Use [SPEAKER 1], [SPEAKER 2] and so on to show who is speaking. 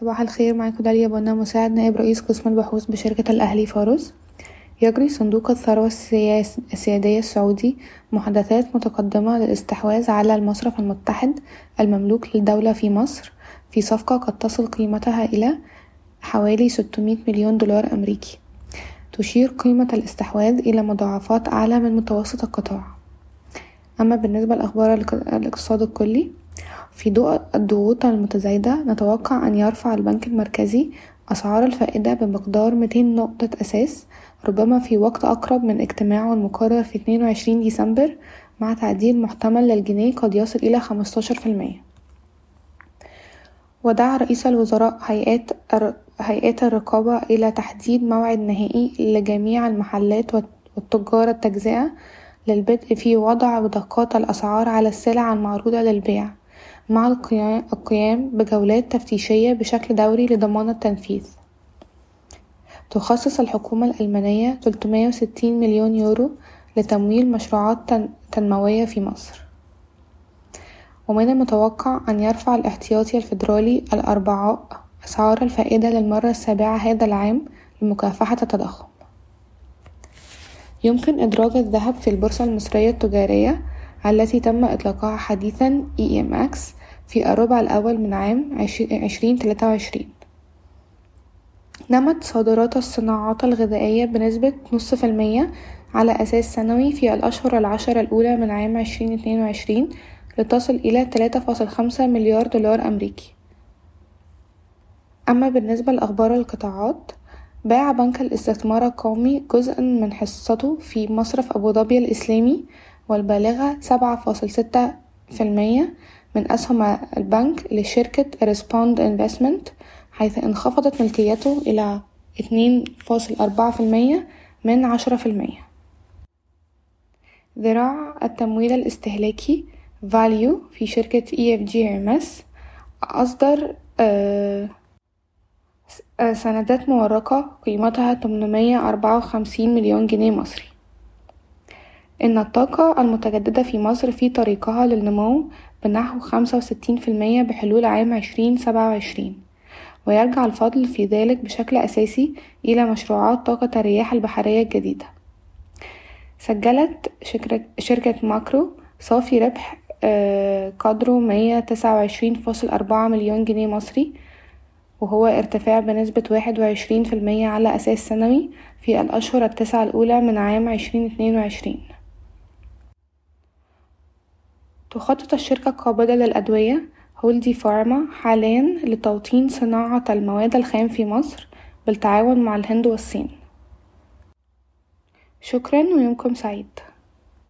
[SPEAKER 1] صباح الخير معاكم داليا بنا مساعد نائب رئيس قسم البحوث بشركة الأهلي فارس يجري صندوق الثروة السيادية السعودي محادثات متقدمة للاستحواذ على المصرف المتحد المملوك للدولة في مصر في صفقة قد تصل قيمتها إلى حوالي 600 مليون دولار أمريكي. تشير قيمة الاستحواذ إلى مضاعفات أعلى من متوسط القطاع. أما بالنسبة لأخبار الاقتصاد الكلي في ضوء الضغوط المتزايدة نتوقع أن يرفع البنك المركزي أسعار الفائدة بمقدار 200 نقطة أساس ربما في وقت أقرب من اجتماعه المقرر في 22 ديسمبر مع تعديل محتمل للجنيه قد يصل إلى 15% ودعا رئيس الوزراء هيئات الرقابة إلى تحديد موعد نهائي لجميع المحلات والتجار التجزئة للبدء في وضع بطاقات الأسعار على السلع المعروضة للبيع. مع القيام بجولات تفتيشية بشكل دوري لضمان التنفيذ. تخصص الحكومة الألمانية 360 مليون يورو لتمويل مشروعات تنموية في مصر. ومن المتوقع أن يرفع الاحتياطي الفيدرالي الأربعاء أسعار الفائدة للمرة السابعة هذا العام لمكافحة التضخم. يمكن إدراج الذهب في البورصة المصرية التجارية التي تم إطلاقها حديثًا EMX في الربع الأول من عام عشرين تلاتة وعشرين. نمت صادرات الصناعات الغذائية بنسبة نص في المية على أساس سنوي في الأشهر العشرة الأولى من عام عشرين اتنين وعشرين لتصل إلى تلاتة فاصل خمسة مليار دولار أمريكي. أما بالنسبة لأخبار القطاعات باع بنك الاستثمار القومي جزءا من حصته في مصرف أبوظبي الإسلامي والبالغة سبعة فاصل ستة في المية من أسهم البنك لشركة ريسبوند investment حيث انخفضت ملكيته إلى اتنين فاصل أربعة في المية من عشرة في المية. ذراع التمويل الاستهلاكي فاليو في شركة EFG MS أصدر سندات مورقة قيمتها تمنمية أربعة وخمسين مليون جنيه مصري. إن الطاقة المتجددة في مصر في طريقها للنمو بنحو خمسة وستين في المية بحلول عام عشرين سبعة وعشرين. ويرجع الفضل في ذلك بشكل أساسي إلى مشروعات طاقة الرياح البحرية الجديدة. سجلت شركة ماكرو صافي ربح قدره مية تسعة وعشرين فاصل أربعة مليون جنيه مصري وهو ارتفاع بنسبة واحد وعشرين في المية على أساس سنوي في الأشهر التسعة الأولى من عام عشرين اتنين وعشرين. تخطط الشركة القابضة للأدوية هولدي فارما حاليا لتوطين صناعة المواد الخام في مصر بالتعاون مع الهند والصين. شكرا ويومكم سعيد.